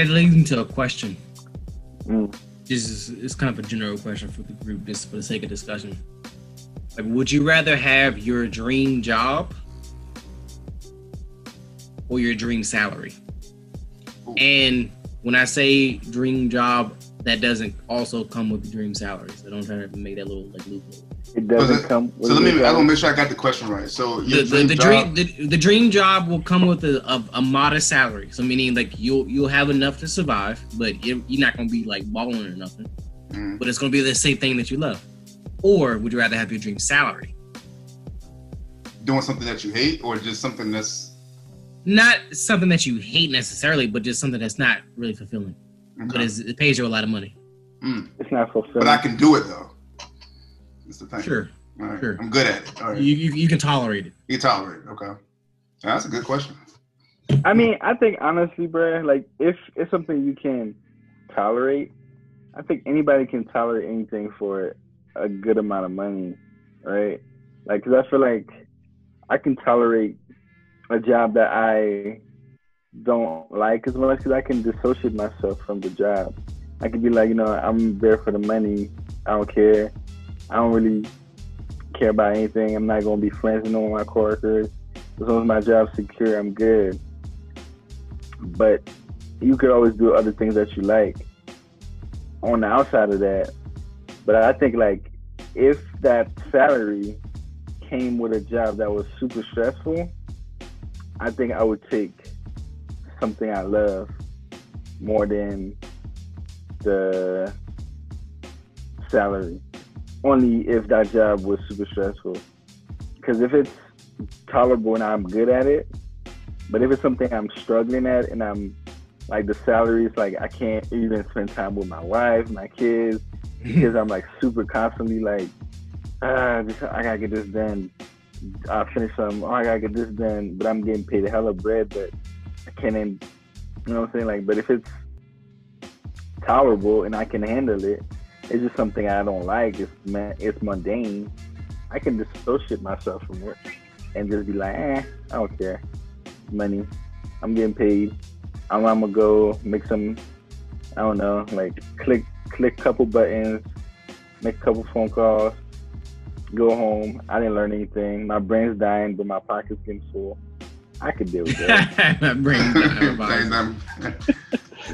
that leads me to a question. Mm. This is it's kind of a general question for the group, just for the sake of discussion. Like, would you rather have your dream job or your dream salary? Ooh. And when I say dream job, that doesn't also come with the dream salary. So don't try to make that little like loophole. It doesn't So- come. So let me. I want to make sure I got the question right. So The, your the, dream the job, dream the, the dream job will come with a, a, a modest salary. So meaning like you'll you'll have enough to survive, but you're, you're not gonna be like balling or nothing. Mhm. But it's gonna be the same thing that you love. Or would you rather have your dream salary? doing something that you hate, or just something that's. Not something that you hate necessarily, but just something that's not really fulfilling. But Okay. it's, it pays you a lot of money. Mm. It's not fulfilling. But I can do it though. That's the thing. Sure, All right. sure. I'm good at it. All right. you, you you can tolerate it. You tolerate. it. Okay. Yeah, that's a good question. I mean, I think honestly, bruh, like if it's something you can tolerate, I think anybody can tolerate anything for a good amount of money, right? Like, cause I feel like I can tolerate a job that I don't like as much because I can dissociate myself from the job. I can be like, you know, I'm there for the money. I don't care. I don't really care about anything. I'm not gonna be friends with no one of my coworkers. As long as my job's secure, I'm good. But you could always do other things that you like on the outside of that. But I think like if that salary came with a job that was super stressful, I think I would take something I love more than the salary. Only if that job was super stressful. Because if it's tolerable and I'm good at it, but if it's something I'm struggling at and I'm like the salary is like I can't even spend time with my wife, my kids, because I'm like super constantly like, ah, this, I gotta get this done. I finish some. Oh, I gotta get this done, but I'm getting paid a hell of bread, but I can't. Even, you know what I'm saying? Like, but if it's tolerable and I can handle it, it's just something I don't like. It's man, it's mundane. I can dissociate myself from it and just be like, eh, I don't care. Money, I'm getting paid. I'm, I'm gonna go make some. I don't know, like click click couple buttons, make a couple phone calls, go home. I didn't learn anything. My brain's dying, but my pocket's getting full. I could deal with that. My brain died. Thanks, um,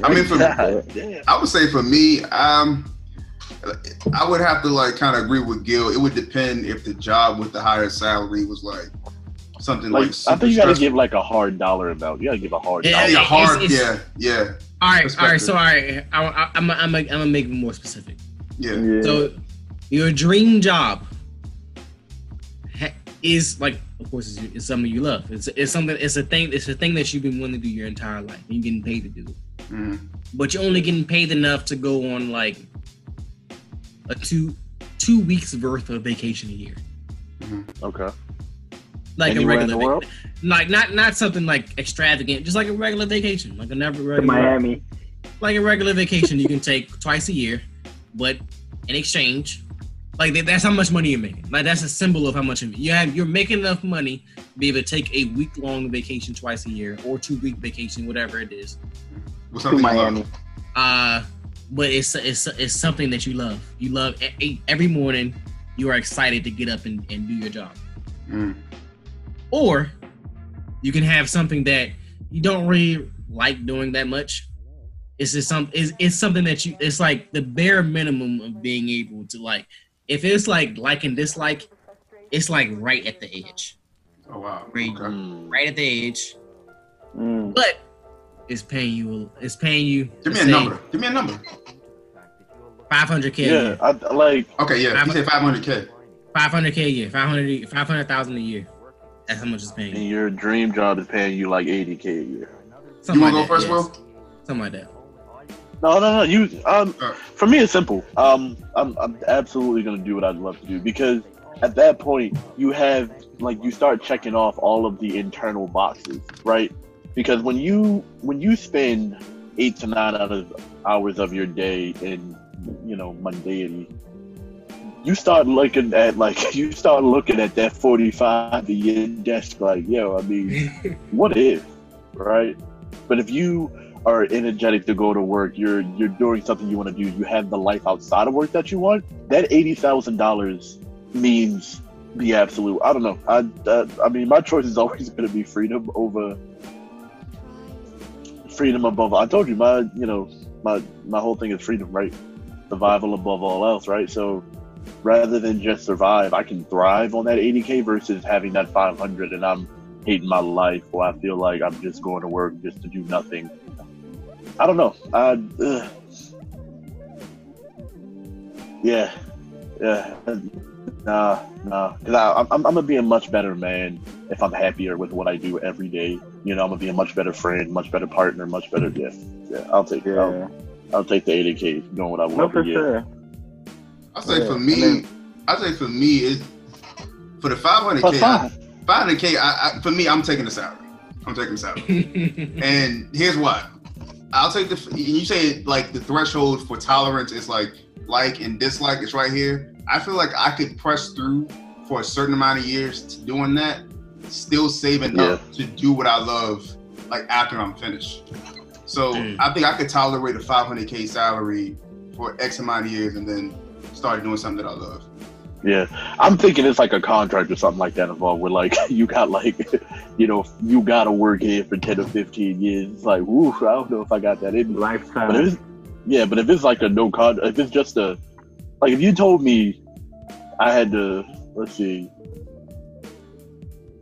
I mean, for God damn. I would say for me, um, I would have to like kind of agree with Gil. It would depend if the job with the higher salary was like something like. Like, I think you gotta give like a hard dollar amount. You gotta give a hard Yeah, dollar. yeah, hard. it's- yeah, yeah, All right, all right. So all right, I, I, I'm I'm I'm gonna make it more specific. yeah. Yeah. So your dream job is like, of course, it's, it's something you love. It's it's something. It's a thing. It's a thing that you've been willing to do your entire life. And you're getting paid to do it, Mhm. but you're only getting paid enough to go on like a two two weeks worth of vacation a year, Okay. like Anywhere a in regular, the va- like not not something like extravagant, just like a regular vacation, like a never to regular, Miami. like a regular vacation you can take twice a year, but in exchange, like that's how much money you're making. Like that's a symbol of how much you have. You're making enough money to be able to take a week long vacation twice a year or two week vacation, whatever it is. With To something Miami. love. Uh, but it's it's it's something that you love. You love every morning. You are excited to get up and, and do your job. Mm. Or you can have something that you don't really like doing that much. It's just some it's, it's something that you it's like the bare minimum of being able to like if it's like like and dislike, it's like right at the edge. Oh wow. Great. Okay. Mm. Right at the edge. Mm. But it's paying you it's paying you Give me a number. Give me a number. Five hundred k. Yeah, year. I, like Okay, yeah. You say 500k. Five hundred K a year. 500 500,000 a year. That's how much it's paying. and you. your dream job is paying you like eighty k a year. Something You want to like go that, first, yes. Will? Something like that. No, no, no. You um, for me it's simple. Um, I'm I'm absolutely gonna do what I'd love to do because at that point you have like you start checking off all of the internal boxes, right? Because when you when you spend eight to nine out of hours of your day in you know mundanity, you start looking at like you start looking at that forty five in your desk like, yo, I mean, what if, right? But if you are energetic to go to work. You're you're doing something you want to do. You have the life outside of work that you want. That eighty thousand dollars means the absolute. I don't know. I uh, I mean, my choice is always going to be freedom over freedom above. I told you my you know my my whole thing is freedom, right? Survival above all else, right? So rather than just survive, I can thrive on that 80k versus having that 500 and I'm hating my life or I feel like I'm just going to work just to do nothing. I don't know. I, uh, yeah, yeah, nah, nah. Because I'm, I'm gonna be a much better man if I'm happier with what I do every day. You know, I'm gonna be a much better friend, much better partner, much better. Yeah, yeah. I'll take it. Yeah. I'll, I'll take the 80k doing what I want. No, for sure. I say Yeah, for me, then- I say for me, it for the 500k, five. 500k. I, I, for me, I'm taking the salary. I'm taking the salary. And here's why. I'll take the. You say like the threshold for tolerance is like like and dislike is right here. I feel like I could press through for a certain amount of years to doing that, still save up to do what I love. Like after I'm finished. So Mm. I think I could tolerate a 500k salary for X amount of years and then start doing something that I love. Yeah, I'm thinking it's like a contract or something like that involved. Where like you got like, you know, you gotta work here for ten or fifteen years. It's like, woo, I don't know if I got that in me. But Lifetime. yeah, but if it's like a no contract, if it's just a, like if you told me I had to, let's see,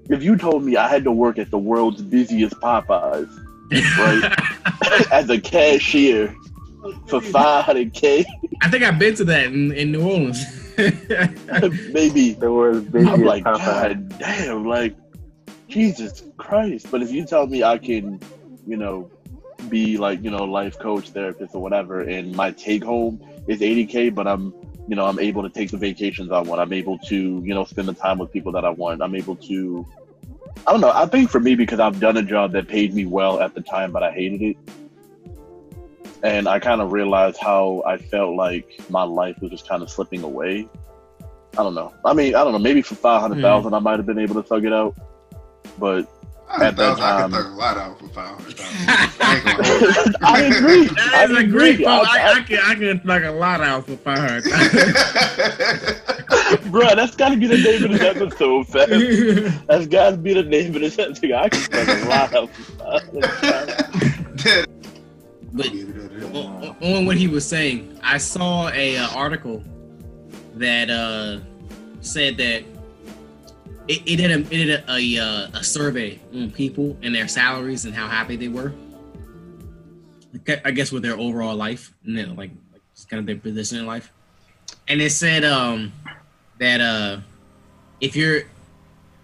if you told me I had to work at the world's busiest Popeyes Right. as a cashier for 500k, I think I've been to that in, in New Orleans. maybe The world's busiest I'm like, Popeye. God damn, like, Jesus Christ. But if you tell me I can, you know, be like, you know, life coach, therapist, or whatever, and my take home is 80K, but I'm, you know, I'm able to take the vacations I want. I'm able to, you know, spend the time with people that I want. I'm able to, I don't know. I think for me, because I've done a job that paid me well at the time, but I hated it. And I kind of realized how I felt like my life was just kind of slipping away. I don't know. I mean, I don't know. Maybe for five hundred thousand, hmm. I might have been able to thug it out. But At that 500,000, I time- could thug a lot out for 500,000. I ain't gonna hold you. I agree. That I agree. great quote. I- I, I, can I can knock a lot out for five hundred. Bruh, that's got to be the name of this episode, fam. That's got to be the name of this episode. I can thug a lot out. Dead. but on, on what he was saying, I saw a uh, article that uh, said that it, it did a a, uh, a survey on people and their salaries and how happy they were. I guess with their overall life, like, like kind of their position in life, and it said um, that uh, if you're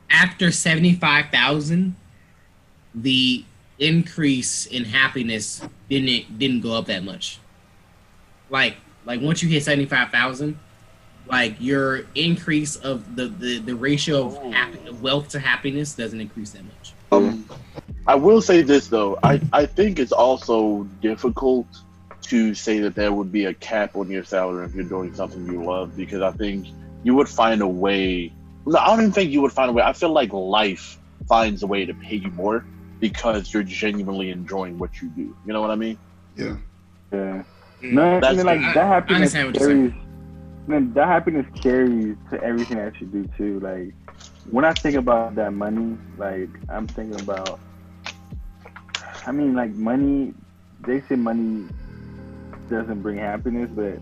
after seventy five thousand, the increase in happiness didn't didn't go up that much. Like like once you hit seventy five thousand, like your increase of the the, the ratio of happy, wealth to happiness doesn't increase that much. Um, I will say this though. I, I think it's also difficult to say that there would be a cap on your salary if you're doing something you love because I think you would find a way. No, I don't even think you would find a way. I feel like life finds a way to pay you more because you're genuinely enjoying what you do. You know what I mean? Yeah. Yeah. No, and That's- then, like I- that I happiness understand what you're saying. Man, that happiness carries to everything that you do too. Like when I think about that money, like I'm thinking about. I mean, like money. They say money doesn't bring happiness, but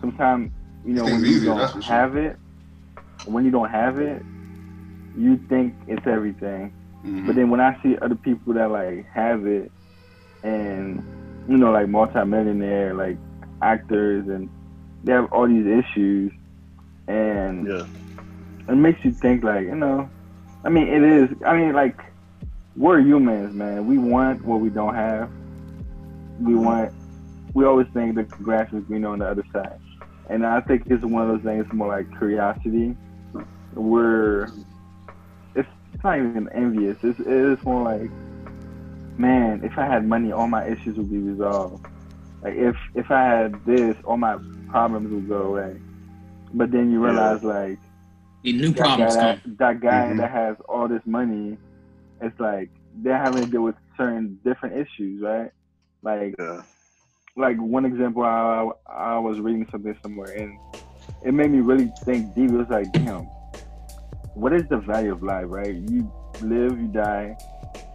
sometimes you know when you don't for sure. have it, when you don't have it, you think it's everything. Mhm. But then when I see other people that like have it, and you know, like multimillionaire, like actors, and they have all these issues, and Yeah. it makes you think like, you know, I mean, it is. I mean, like we're humans, man. We want what we don't have. We mm-hmm. want. We always think the grass is greener on the other side, and I think it's one of those things more like curiosity. We're it's, it's not even envious. It's, it's more like, man, if I had money, all my issues would be resolved. Like if if I had this, all my problems will go away. But then you Yeah. realize like The new that problems guy, come. that guy Mhm. that has all this money, it's like they're having to deal with certain different issues, right? Like Yeah. like one example, I I was reading something somewhere, and it made me really think deep. It was like, damn, what is the value of life, right? You live, you die.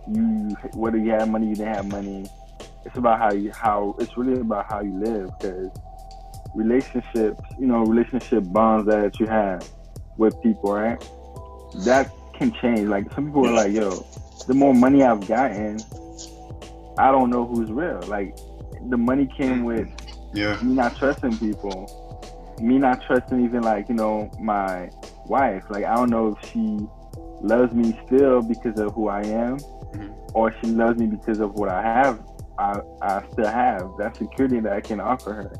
You whether you have money, you didn't have money. It's about how you how it's really about how you live because relationships, you know, relationship bonds that you have with people, right? That can change. Like some people are like, yo, the more money I've gotten, I don't know who's real. Like the money came with Yeah. me not trusting people, me not trusting even like you know my wife. Like I don't know if she loves me still because of who I am, Mhm. or she loves me because of what I have. I I still have that security that I can offer her.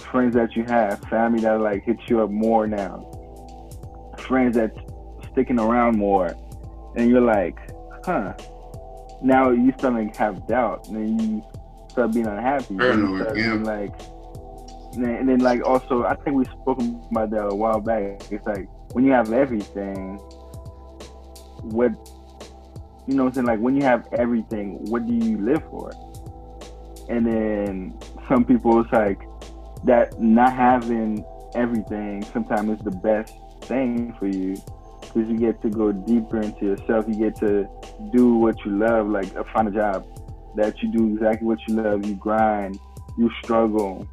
Friends that you have, family that like hit you up more now, friends that sticking around more, and you're like, huh. Now you start to have doubt, and then you start being unhappy. and you Paranoid, start yeah. being like, and then, and then like also, I think we spoke about that a while back. It's like when you have everything, what you know, what I'm saying like when you have everything, what do you live for? And then some people, it's like that not having everything sometimes is the best thing for you because you get to go deeper into yourself. You get to do what you love, like uh, find a job that you do exactly what you love. You grind, you struggle,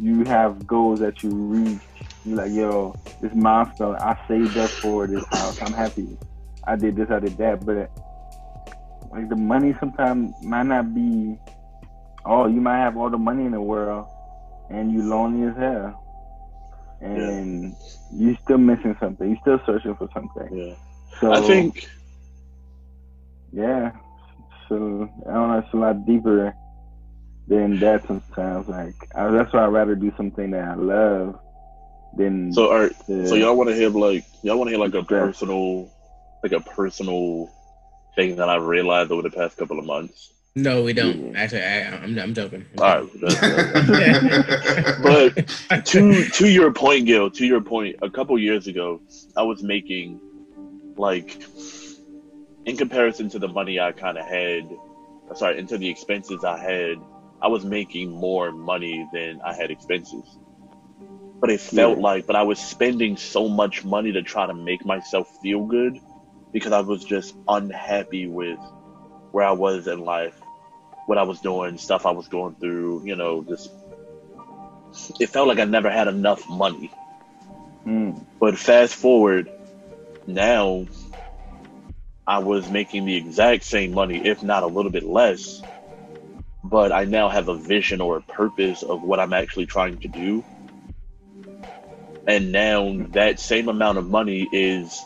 you have goals that you reach. You're like, yo, this milestone, I saved up for this house. I'm happy. I did this, I did that. But like the money sometimes might not be oh, you might have all the money in the world and you lonely as hell. And you still missing something. You still searching for something. Yeah. So I think yeah. So I don't know. It's a lot deeper than that sometimes. Like I, that's why I'd rather do something that I love than so. All right. So y'all want to hear like y'all want to hear like a Yeah. personal, like a personal thing that I've realized over the past couple of months. No, we don't. Actually, I, I'm, I'm joking. All right. that's- but to to your point, Gil, to your point, a couple years ago, I was making like in comparison to the money I kind of had, uh, sorry, into the expenses I had, I was making more money than I had expenses. But it felt Yeah. like, but I was spending so much money to try to make myself feel good because I was just unhappy with where I was in life, what I was doing, stuff I was going through, you know, just it felt like I never had enough money. Mm, But fast forward, now I was making the exact same money, if not a little bit less. But I now have a vision or a purpose of what I'm actually trying to do. And now that same amount of money is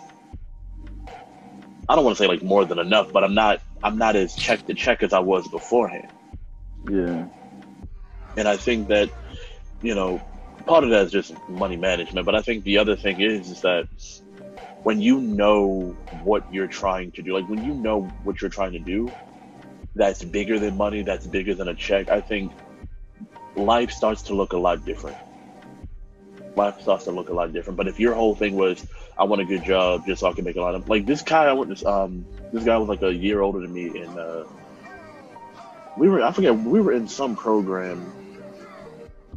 I don't want to say like more than enough, but I'm not I'm not as check to check as I was beforehand. yeah. And I think that, you know, part of that is just money management. But I think the other thing is, is that when you know what you're trying to do, like when you know what you're trying to do, that's bigger than money, that's bigger than a check. I think life starts to look a lot different. Life starts to look a lot different. But if your whole thing was, I want a good job just so I can make a lot of like this guy I went um this guy was like a year older than me and uh we were I forget we were in some program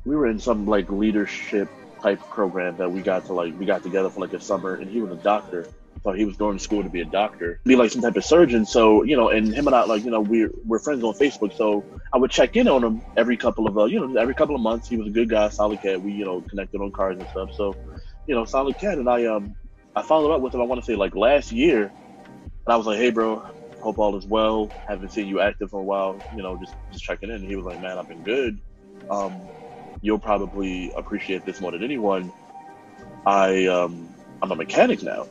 we were in some like leadership type program that we got to like we got together for like a summer and he was a doctor so he was going to school to be a doctor be like some type of surgeon. So you know and him and i like you know we're we're friends on facebook. So i would check in on him every couple of uh, you know every couple of months. He was a good guy solid cat. We you know connected on cars and stuff. So you know solid cat. And i um i followed up with him i want to say like last year. And i was like hey bro hope all is well. Haven't seen you active for a while you know just just checking in. And he was like man i've been good. Um you'll probably appreciate this more than anyone. I um I'm a mechanic now.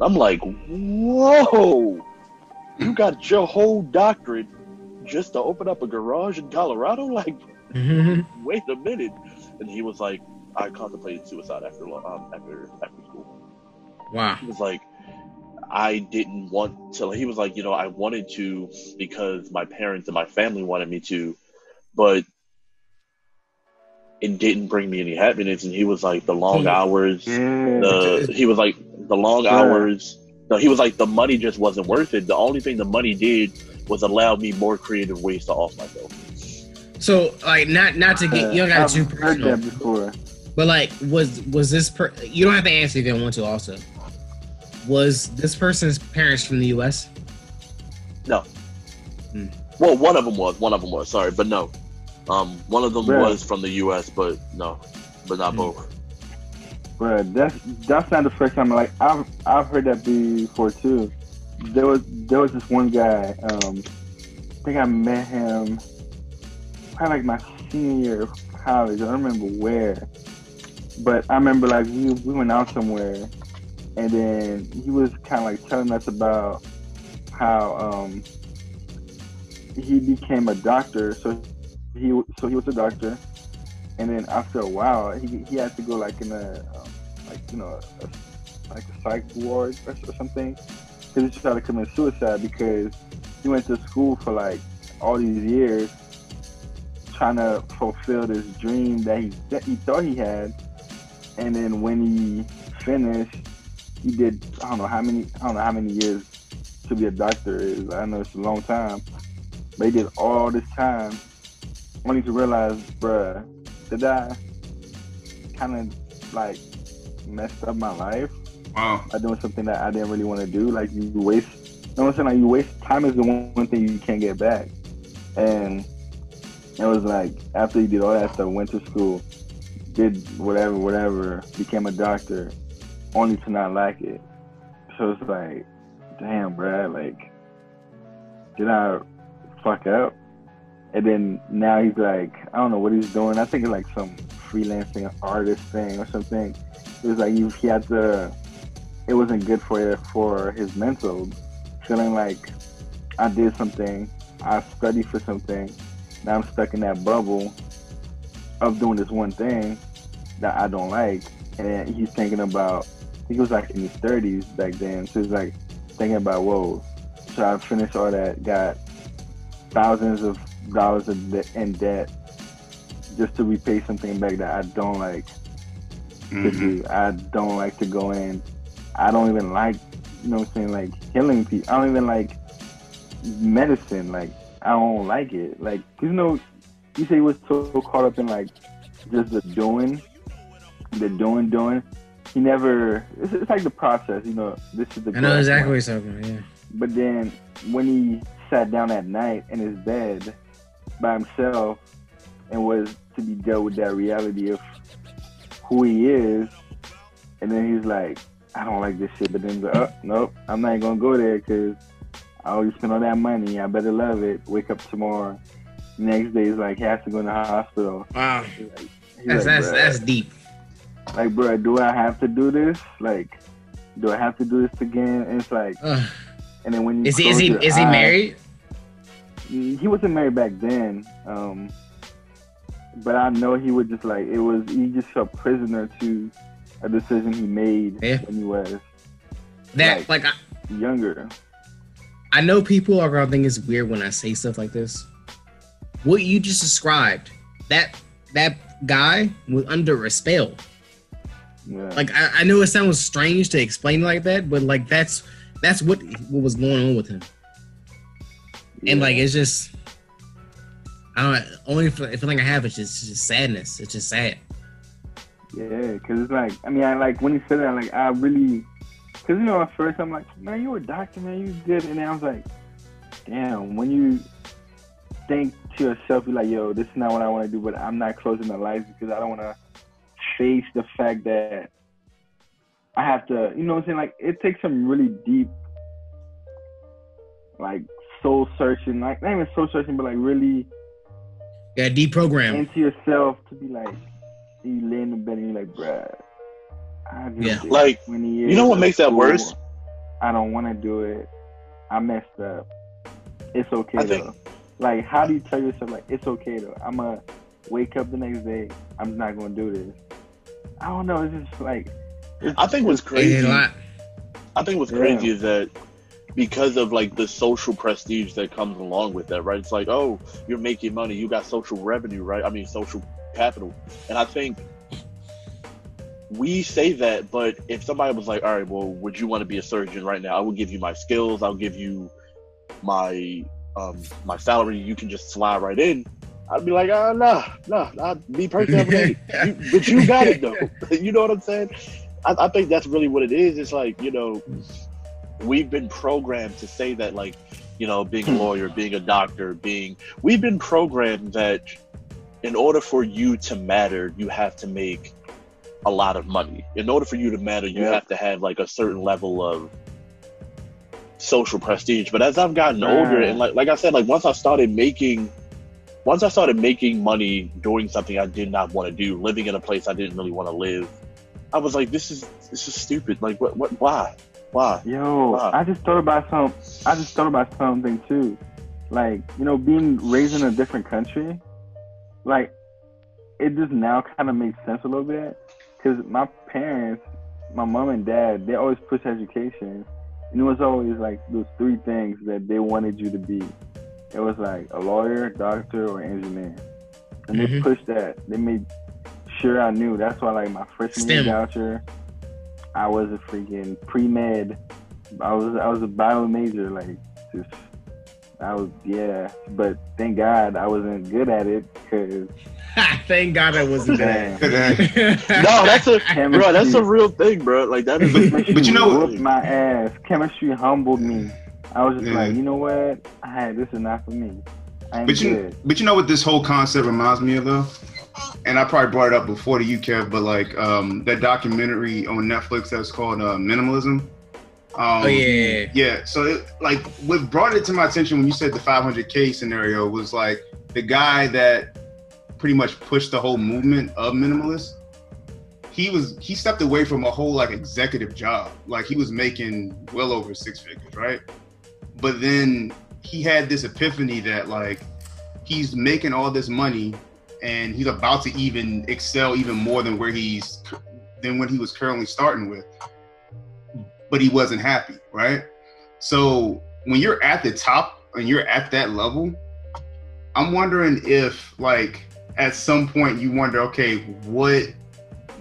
I'm like, whoa! You got your whole doctorate just to open up a garage in Colorado? Like, Mhm. wait a minute. And he was like, I contemplated suicide after lo- um after after school. Wow. He was like, I didn't want to. He was like, you know, I wanted to because my parents and my family wanted me to, but it didn't bring me any happiness. And he was like, the long Hmm. hours, Yeah. the he was like, the long Sure. hours. No, he was like, the money just wasn't worth it. The only thing the money did was allow me more creative ways to off myself. So like not not to get you don't got I've too heard personal, that before. but like was was this per? You don't have to answer if you don't want to. Also, was this person's parents from the U.S.? No. Well, one of them was. One of them was. Sorry, but no. Um, one of them Bruh. was from the U.S., but no, but not Hmm. both. But that's that's not the first time. Like I've I've heard that before too. There was there was this one guy. Um, I think I met him probably like my senior of college. I don't remember where, but I remember like we we went out somewhere, and then he was kind of like telling us about how um he became a doctor. So he so he was a doctor, and then after a while he he had to go like in a um, like you know a, like a psych ward or, or something. Because he tried to commit suicide because he went to school for like all these years trying to fulfill this dream that he that he thought he had, and then when he finished, he did I don't know how many I don't know how many years to be a doctor is. I know it's a long time, but he did all this time only to realize, bruh, did I kind of like messed up my life Wow. by doing something that I didn't really want to do? Like you waste, you know what I'm saying? Like you waste time is the one, one thing you can't get back. And it was like after he did all that stuff, went to school, did whatever, whatever, became a doctor, only to not like it. So it's like, damn, bruh, like, did I fuck up? And then now he's like, I don't know what he's doing. I think it's like some freelancing artist thing or something. It was like he, he had to. It wasn't good for for his mental, feeling like I did something, I studied for something. Now I'm stuck in that bubble of doing this one thing that I don't like, and he's thinking about. It was like in his 30s back then. So he's like thinking about, whoa, so I finished all that, got thousands of dollars in debt just to repay something back that I don't like to Mhm. do. I don't like to go in. I don't even like, you know what I'm saying, like killing people. I don't even like medicine. Like, I don't like it. Like, you know, you say he was so caught up in like just the doing, the doing, doing. He never, it's, it's like the process, you know, this is the I know exactly what you're talking about. Yeah. But then when he sat down at night in his bed by himself and was to be dealt with that reality of who he is, and then he's like, I don't like this shit. But then he's like, oh, nope, I'm not gonna go there because I already spent all that money. I better love it. Wake up tomorrow. Next day, he's like, he has to go in the hospital. Wow. He's like, he's That's like, that's that's deep. like, bro, do I have to do this? Like, do I have to do this again? And it's like, Ugh. and then when you Is he is he your is he eyes- married? he wasn't married back then. Um, but I know he would just like it was. He just felt prisoner to a decision he made Yeah. when he was That like I, younger. I know people are gonna think it's weird when I say stuff like this. What you just described, that that guy was under a spell. Yeah. Like I, I know it sounds strange to explain like that, but like that's that's what what was going on with him. And like it's just I don't only fe- feeling I have is just, just sadness. It's just sad. Yeah, because it's like, I mean, I like when he said that, like, I really, because you know, at first I'm like, man, you a doctor, man, you good, and then I was like, damn, when you think to yourself, you're like, yo, this is not what I want to do, but I'm not closing the lights because I don't want to face the fact that I have to, you know what I'm saying? Like, it takes some really deep, like, soul searching, like, not even soul searching, but like, really Yeah, deprogram. into yourself to be like, you lay in the bed and you're like, bruh, I just Yeah. did Like, 20 years you know what makes that school. worse? I don't want to do it. I messed up. It's okay I though. think- Like, how do you tell yourself like it's okay though? I'm gonna wake up the next day. I'm not gonna do this. I don't know. It's just like I think what's crazy. a lot. I think what's Yeah. crazy is that because of like the social prestige that comes along with that, right? It's like, oh, you're making money, you got social revenue, right? I mean, social capital. And I think we say that, but if somebody was like, all right, well, would you want to be a surgeon right now? I will give you my skills, I'll give you my um, my salary. You can just slide right in. I'd be like, ah, nah, nah, nah, me personally, you, but you got it though. you know what I'm saying? I, I think that's really what it is. It's like you know, we've been programmed to say that like, you know, being a hmm. lawyer, being a doctor, being we've been programmed that in order for you to matter, you have to make a lot of money. In order for you to matter, you Yeah. have to have like a certain level of social prestige. But as I've gotten Right. older, and like like I said, like once I started making, once I started making money doing something I did not want to do, living in a place I didn't really want to live, I was like, this is this is stupid. Like what what why why? Yo, Wow. I just thought about some. I just thought about something too. Like you know, being raised in a different country, like it just now kind of makes sense a little bit. Cause my parents, my mom and dad, they always push education, and it was always like those three things that they wanted you to be. It was like a lawyer, doctor, or engineer, and they Mhm. pushed that. They made sure I knew. That's why, like my freshman year voucher, I was a freaking pre med. I was I was a bio major, like just I was yeah. But thank God I wasn't good at it because Thank God I wasn't man, that. No, that's a Chemistry. bro. That's a real thing, bro. Like that is. A, chemistry But you know- whooped my ass. Chemistry humbled me. I was just Yeah. like, mm. you know what? I this is not for me. I ain't But you, good. but you know what this whole concept reminds me of though, and I probably brought it up before to you, Kev. But like um, that documentary on Netflix that's called uh, Minimalism. Um, oh yeah. Yeah. So it, like what brought it to my attention when you said the 500k scenario was like the guy that pretty much pushed the whole movement of minimalist. He was he stepped away from a whole like executive job. Like he was making well over six figures, right? But then he had this epiphany that like he's making all this money and he's about to even excel even more than where he's than when he was currently starting with but he wasn't happy, right? So when you're at the top and you're at that level, I'm wondering if like at some point you wonder, okay, what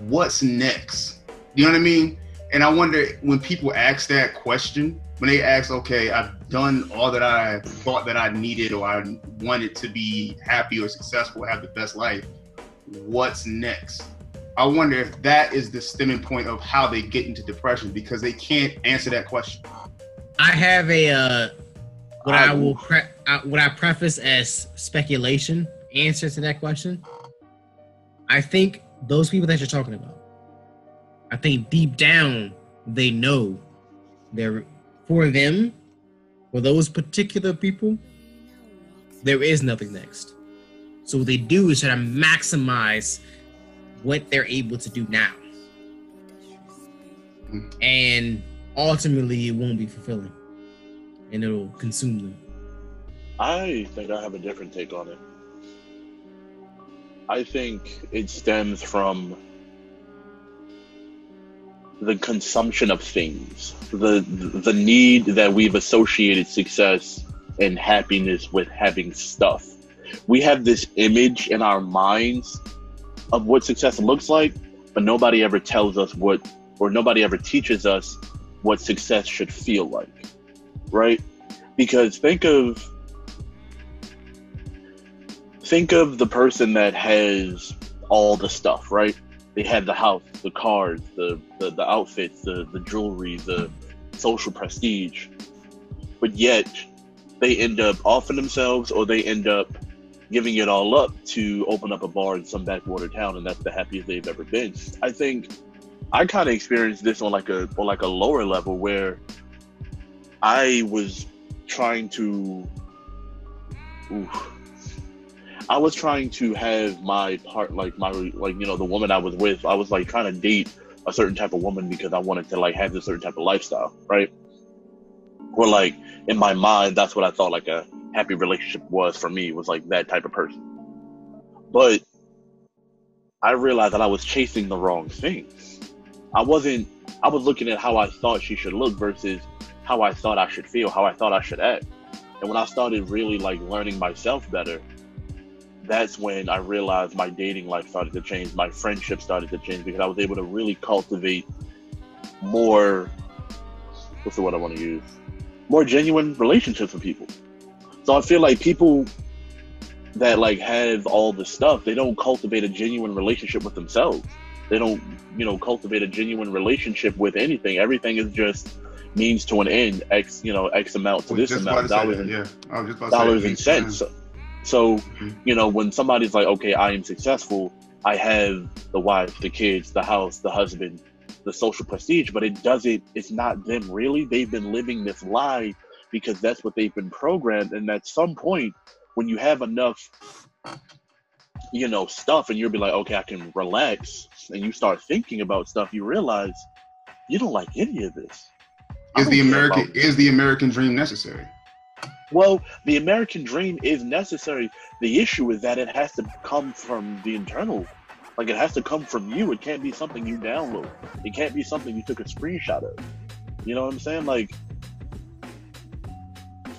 what's next? You know what I mean? And I wonder when people ask that question, when they ask, okay, I've done all that I thought that I needed or I wanted to be happy or successful, have the best life, what's next? I wonder if that is the stemming point of how they get into depression because they can't answer that question. I have a uh, what I, I- will pre- uh, what I preface as speculation answer to that question. I think those people that you're talking about, I think deep down they know they're for them, for those particular people, there is nothing next. So what they do is try to maximize what they're able to do now. Mm. And ultimately it won't be fulfilling. And it'll consume them. I think I have a different take on it. I think it stems from the consumption of things, the the need that we've associated success and happiness with having stuff. We have this image in our minds of what success looks like, but nobody ever tells us what, or nobody ever teaches us what success should feel like, right? Because think of think of the person that has all the stuff, right? They have the house, the cars, the the, the outfits, the, the jewelry, the social prestige. But yet they end up offing themselves or they end up giving it all up to open up a bar in some backwater town and that's the happiest they've ever been. I think I kind of experienced this on like a on like a lower level where I was trying to oof, I was trying to have my part like my like you know the woman I was with I was like trying to date a certain type of woman because I wanted to like have a certain type of lifestyle right? Or like in my mind that's what I thought like a happy relationship was for me was like that type of person. But I realized that I was chasing the wrong things. I wasn't I was looking at how I thought she should look versus how I thought I should feel how I thought I should act. And when I started really like learning myself better that's when I realized my dating life started to change. My friendship started to change because I was able to really cultivate more, what's the word I want to use? More genuine relationships with people. So I feel like people, that like have all the stuff, they don't cultivate a genuine relationship with themselves. They don't, you know, cultivate a genuine relationship with anything. Everything is just means to an end. X, you know, X amount to this amount dollars that, and yeah. I was just about to say dollars and cents. So, Mhm. you know, when somebody's like, okay, I am successful, I have the wife, the kids, the house, the husband, the social prestige, but it doesn't, it's not them really. They've been living this lie because that's what they've been programmed. And at some point, when you have enough, you know, stuff and you'll be like, okay, I can relax, and you start thinking about stuff, you realize you don't like any of this. Is the American is the American dream necessary? Well, the American dream is necessary. The issue is that it has to come from the internal. Like it has to come from you. It can't be something you download. It can't be something you took a screenshot of. You know what I'm saying? Like,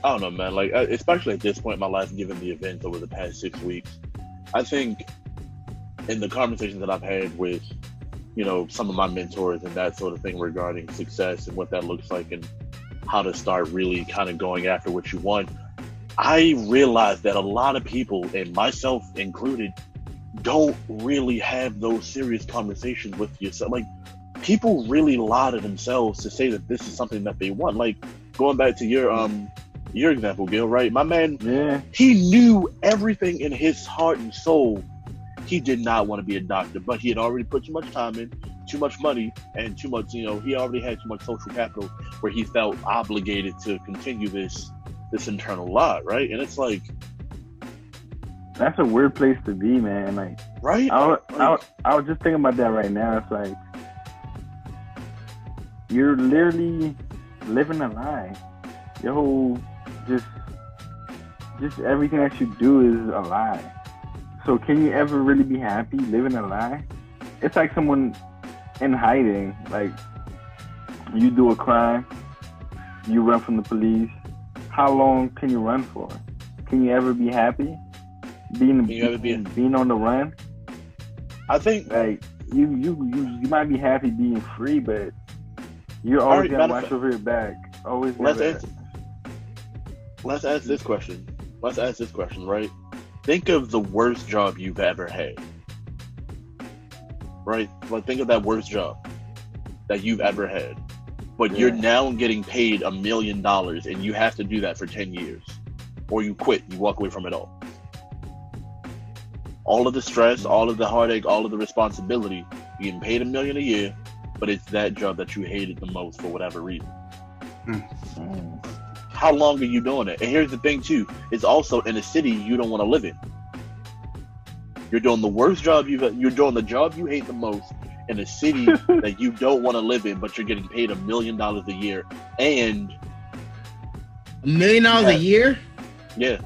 I don't know, man. Like, uh, especially at this point in my life, given the events over the past six weeks, I think in the conversations that I've had with, you know, some of my mentors and that sort of thing regarding success and what that looks like and how to start really kind of going after what you want, I realized that a lot of people, and myself included, don't really have those serious conversations with yourself. Like, people really lie to themselves to say that this is something that they want. Like, going back to your um your example, Gil, right? My man Yeah. he knew everything in his heart and soul. He did not want to be a doctor, but he had already put too much time in, too much money, and too much, you know, he already had too much social capital where he felt obligated to continue this this internal lie, right? And it's like, That's a weird place to be, man. Like, right? I was, I, was, I was just thinking about that right now. It's like you're literally living a lie. Your whole just just everything that you do is a lie. So can you ever really be happy living a lie? It's like someone in hiding. Like you do a crime, you run from the police. How long can you run for? Can you ever be happy? Being Can you ever be- being on the run? I think like you you you, you might be happy being free, but you're always gonna watch over your back. Always Let's answer- let's ask this question. Let's ask this question, right? Think of the worst job you've ever had. Right? Like think of that worst job that you've ever had. But you're now getting paid a million dollars and you have to do that for 10 years. Or you quit, you walk away from it all. All of the stress, all of the heartache, all of the responsibility, you're getting paid a million a year, but it's that job that you hated the most for whatever reason Mm. how long are you doing it? And here's the thing too: it's also in a city you don't want to live in. You're doing the worst job you've. You're doing the job you hate the most in a city that you don't want to live in, but you're getting paid a million dollars a year. And A million dollars a Yeah. year? yeah,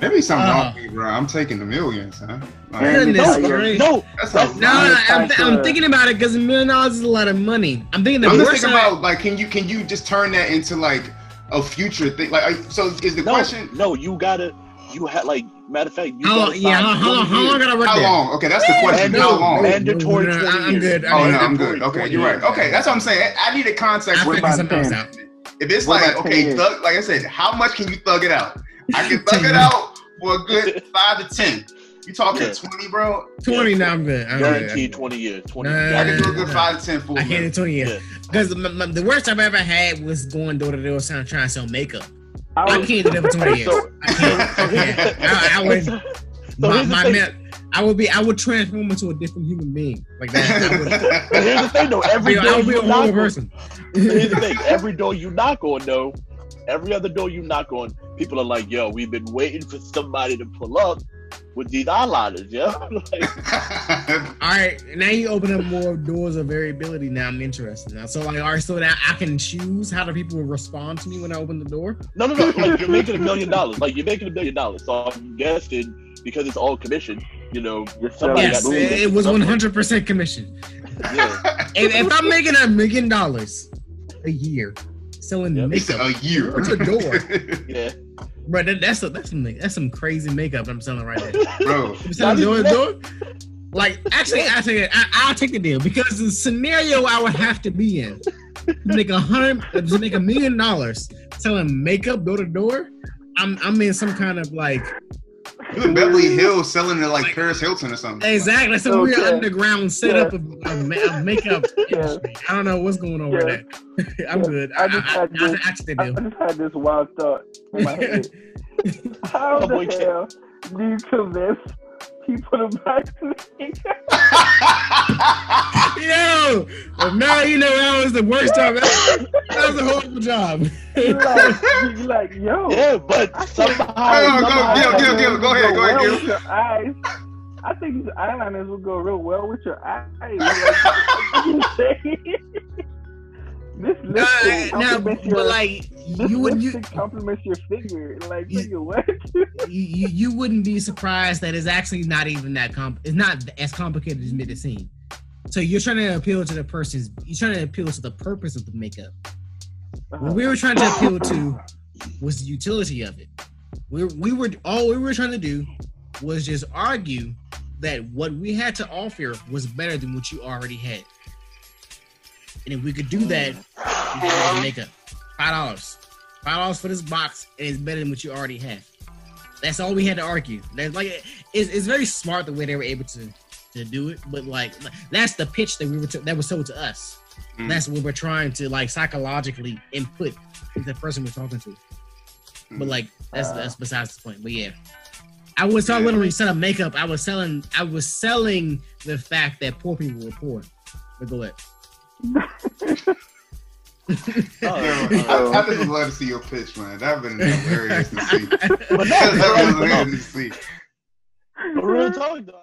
Maybe something Uh. wrong with me, bro. I'm taking the millions, huh? Like, Goodness it's- gracious. no, that's that's No, no, I'm, like, I'm uh, thinking about it because a million dollars is a lot of money. I'm thinking the I'm just thinking side- about like, can you can you just turn that into like a future thing? Like, are- so is the no, question no. You gotta. You had like matter of fact. You How long, yeah, how, how, long, 20 how long gotta I work how there? long? Okay, that's the question. Man, how no, long? man. mandatory No, no, no, 20 I'm years. good. Oh no, I'm I'm good. good. Okay, you're right. Okay, that's what I'm saying. I need a context. I What figure about something else out. if it's What like okay, thug, like I said, how much can you thug it out? I can thug it out for a good five to ten. You talking Yeah. twenty, bro? 20 now, I'm good. I'm good. Guaranteed 20 years. 20 Nah, I can do a good nah. five to ten for I a can't do 20 years. Yeah. Because the worst I've ever had was going door to door trying to sell makeup. I I can't do that for 20 years. So- I can't. I can't. I, I would. So my, my man, I would be. I would transform into a different human being like that. I would, But here's the thing, though. Every I door would be a you whole knock on, person. here's the thing. Every door you knock on, though, every other door you knock on, people are like, "Yo, we've been waiting for somebody to pull up with these eyeliners." Yeah, like, All right, now you open up more doors of variability. Now I'm interested. Now, so like, all right, so that I can choose how the people will respond to me when I open the door. no, no, no. Like you're making a million dollars. Like you're making a million dollars. So I'm guessing because it's all commission. You know, somebody Yes, got it, it was 100 percent commission. Yeah. If, if I'm making a million dollars a year selling Yep. It's makeup, a year. it's a door? Yeah. Bro, that, that's a, that's some that's some crazy makeup I'm selling right there. bro. I'm selling door even door. Like, actually, I take it. I, I'll take the deal because the scenario I would have to be in to make a hundred, to make a million dollars selling makeup door to door. I'm I'm in some kind of like You in Beverly Hills selling it like Paris Hilton or something. Exactly. That's a weird Okay. underground setup of, of, of makeup Yeah. I don't know what's going on with Yeah. that. I'm Yeah. good. I I, just I, had I, this- I I just had this wild thought in my head. How Oh, the hell do you convince people to buy sneakers? Yo, but now you know that was the worst job. ever. That was a horrible job. You're like, you're like, yo. Yeah, but somehow, Oh, go, somehow Gil, I Gil, think Gil, go ahead, go ahead, well Gil. your eyes. I think these eyeliners will go real well with your eyes. Like, you say? This Uh, now, your but like you wouldn't you, compliments your figure. Like, You- nigga, what? you you wouldn't be surprised that it's actually not even that comp. It's not as complicated as made it seem. So you're trying to appeal to the person's. You're trying to appeal to the purpose of the makeup. What we were trying to appeal to was the utility of it. We we were all we were trying to do was just argue that what we had to offer was better than what you already had. And if we could do that, you the makeup. Five dollars. Five dollars for this box, and it's better than what you already have. That's all we had to argue. That's like it's, it's very smart the way they were able to to do it, but like that's the pitch that we were to, that was told to us. Mm. That's what we're trying to like psychologically input into the person we're talking to. But like that's Uh. that's besides the point. But yeah. I was Yeah. literally selling makeup. I was selling I was selling the fact that poor people were poor. But go ahead. Oh, Yo, oh, oh, I, I just would love to see your pitch, man. That'd been hilarious to see. But That'd no, been hilarious to see. but real talk though.